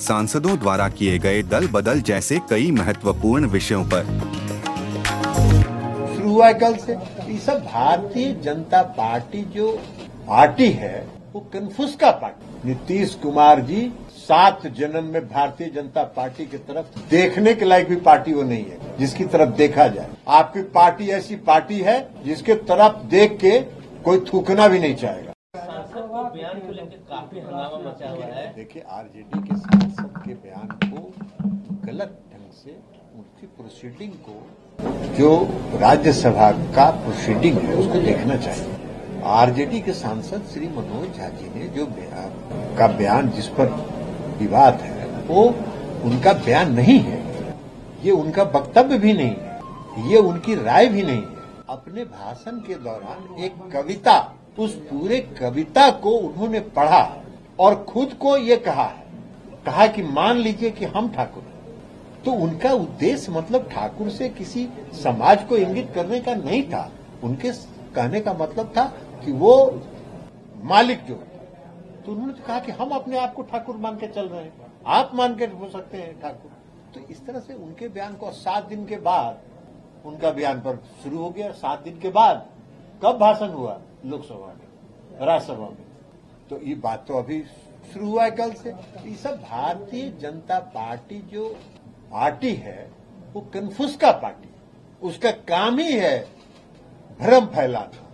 सांसदों द्वारा किए गए दल बदल जैसे कई महत्वपूर्ण विषयों पर। शुरू हुआ कल से। ये सब भारतीय जनता पार्टी जो पार्टी है, वो कन्फ्यूज़ का पार्टी। नीतीश कुमार जी सात जन्म में भारतीय जनता पार्टी की तरफ़ देखने के लायक भी पार्टी वो नहीं है, जिसकी तरफ़ देखा जाए। आपकी पार्टी ऐसी पार्टी है, जिसके तरफ़ देख के कोई थूकना भी नहीं चाहेगा। बयान को लेकर काफ़ी हंगामा मचा हुआ है। देखिए आरजेडी के सांसद के बयान को गलत ढंग से उनकी प्रोसीडिंग को, जो राज्यसभा का प्रोसीडिंग है, उसको देखना चाहिए। आरजेडी के सांसद श्री मनोज झा जी ने जो बयान का बयान जिस पर विवाद है, वो उनका बयान नहीं है। ये उनका वक्तव्य भी नहीं है। ये उनकी राय भी नहीं है। अपने भाषण के दौरान एक कविता उस पूरे कविता को उन्होंने पढ़ा और खुद को ये कहा है। कहा कि मान लीजिए कि हम ठाकुर हैं। तो उनका उद्देश्य मतलब ठाकुर से किसी समाज को इंगित करने का नहीं था। उनके कहने का मतलब था कि वो मालिक जो तो उन्होंने तो कहा कि हम अपने आप को ठाकुर मान के चल रहे हैं। आप मान के हो सकते हैं ठाकुर। तो इस तरह से उनके बयान को सात दिन के बाद, उनका बयान पर शुरू हो गया। सात दिन के बाद कब भाषण हुआ? लोकसभा में, राज्यसभा में। तो ये बात तो अभी शुरू हुआ है कल से। ये सब भारतीय जनता पार्टी जो पार्टी है, वो कन्फ्यूज़ का पार्टी उसका काम ही है भ्रम फैलाना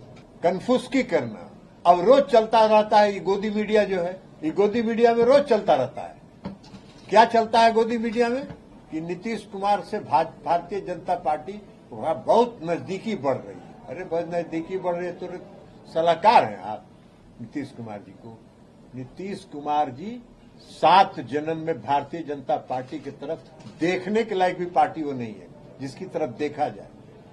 कन्फ्यूज़ की करना। अब रोज चलता रहता है, ये गोदी मीडिया जो है, ये गोदी मीडिया में रोज चलता रहता है। क्या चलता है गोदी मीडिया में? कि नीतीश कुमार से भारतीय जनता पार्टी वहाँ बहुत नजदीकी बढ़ रही है। अरे बहुत नजदीकी बढ़ रही है तो सलाहकार हैं आप, नीतीश कुमार जी को। नीतीश कुमार जी सात जन्म में भारतीय जनता पार्टी की तरफ़ देखने के लायक भी पार्टी वो नहीं है, जिसकी तरफ़ देखा जाए।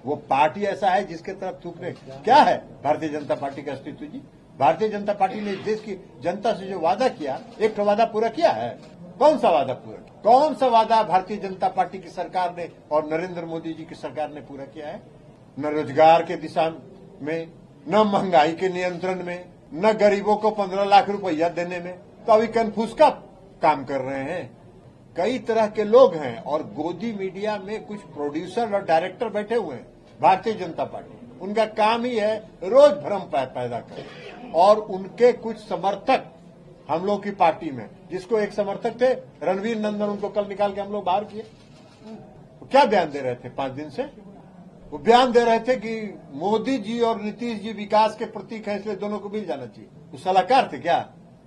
वो पार्टी ऐसा है जिसके तरफ़ थूकने। क्या है भारतीय जनता पार्टी का अस्तित्व जी? भारतीय जनता पार्टी ने देश की जनता से जो वादा किया, एक तो वादा पूरा किया है। कौन सा वादा पूरा कौन सा वादा भारतीय जनता पार्टी की सरकार ने और नरेंद्र मोदी जी की सरकार ने पूरा किया है? न रोज़गार के दिशा में न महँगाई के नियंत्रण में, न गरीबों को पंद्रह लाख रुपया देने में तो अभी कन्फ्यूज़ का काम कर रहे हैं। कई तरह के लोग हैं और गोदी मीडिया में कुछ प्रोड्यूसर और डायरेक्टर बैठे हुए हैं, भारतीय जनता पार्टी। उनका काम ही है रोज भ्रम पैदा कर और उनके कुछ समर्थक हम लोग की पार्टी में, जिसको एक समर्थक थे, रणवीर नंदन, उनको कल निकाल के हम लोग बाहर किए। क्या बयान दे रहे थे पाँच दिन से? वो बयान दे रहे थे कि मोदी जी और नीतीश जी विकास के प्रतीक है, इसलिए दोनों को मिल जाना चाहिए। वो सलाहकार थे क्या?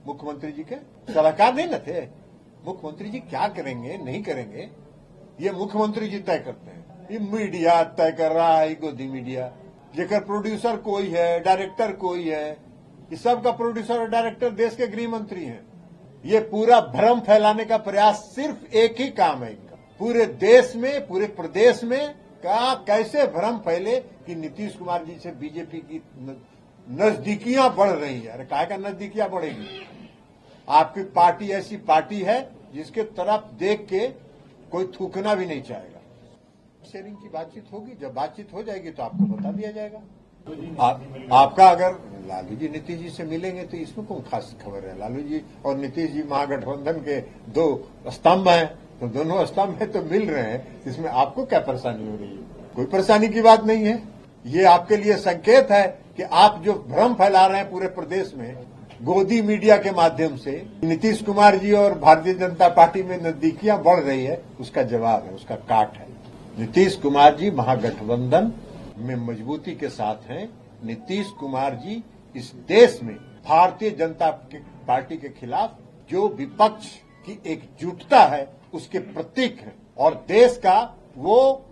मुख्यमंत्री जी के? सलाहकार नहीं न थे। मुख्यमंत्री जी क्या करेंगे? नहीं करेंगे। ये मुख्यमंत्री जी तय करते हैं। ये मीडिया तय कर रहा है गोदी मीडिया। जेकर प्रोड्यूसर कोई है, डायरेक्टर कोई है इस सब का प्रोड्यूसर और डायरेक्टर देश के गृह मंत्री हैं। ये पूरा भ्रम फैलाने का प्रयास सिर्फ़ एक ही काम है इनका। पूरे देश में, पूरे प्रदेश में का कैसे भ्रम फैले कि नीतीश कुमार जी से बीजेपी की नजदीकियाँ बढ़ रही है? अरे काय का नजदीकियाँ बढ़ेगी? आपकी पार्टी ऐसी पार्टी है जिसके तरफ़ देख के कोई थूकना भी नहीं चाहेगा। शेयरिंग की बातचीत होगी जब बातचीत हो जाएगी तो आपको बता दिया जाएगा। आप, आपका अगर लालू जी नीतीश जी से मिलेंगे तो इसमें कौन खास खबर है? लालू जी और नीतीश जी महागठबंधन के दो स्तंभ हैं। तो दोनों स्तंभ में तो मिल रहे हैं, इसमें आपको क्या परेशानी हो रही है? कोई परेशानी की बात नहीं है। ये आपके लिए संकेत है कि आप जो भ्रम फैला रहे हैं पूरे प्रदेश में, गोदी मीडिया के माध्यम से, नीतीश कुमार जी और भारतीय जनता पार्टी में नजदीकियाँ बढ़ रही है, उसका जवाब है, उसका काट है। नीतीश कुमार जी महागठबंधन में मजबूती के साथ हैं। नीतीश कुमार जी इस देश में भारतीय जनता पार्टी के खिलाफ जो विपक्ष की एकजुटता है उसके प्रतीक हैं। और देश का, वो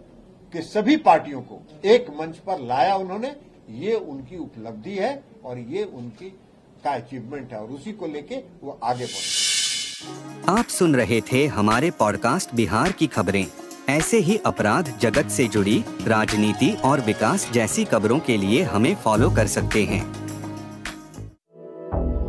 के सभी पार्टियों को एक मंच पर लाया उन्होंने। ये उनकी उपलब्धि है और ये उनकी का अचीवमेंट है और उसी को लेके वो आगे बढ़े आप सुन रहे थे हमारे पॉडकास्ट बिहार की खबरें। ऐसे ही अपराध जगत से जुड़ी, राजनीति और विकास जैसी खबरों के लिए हमें फॉलो कर सकते हैं।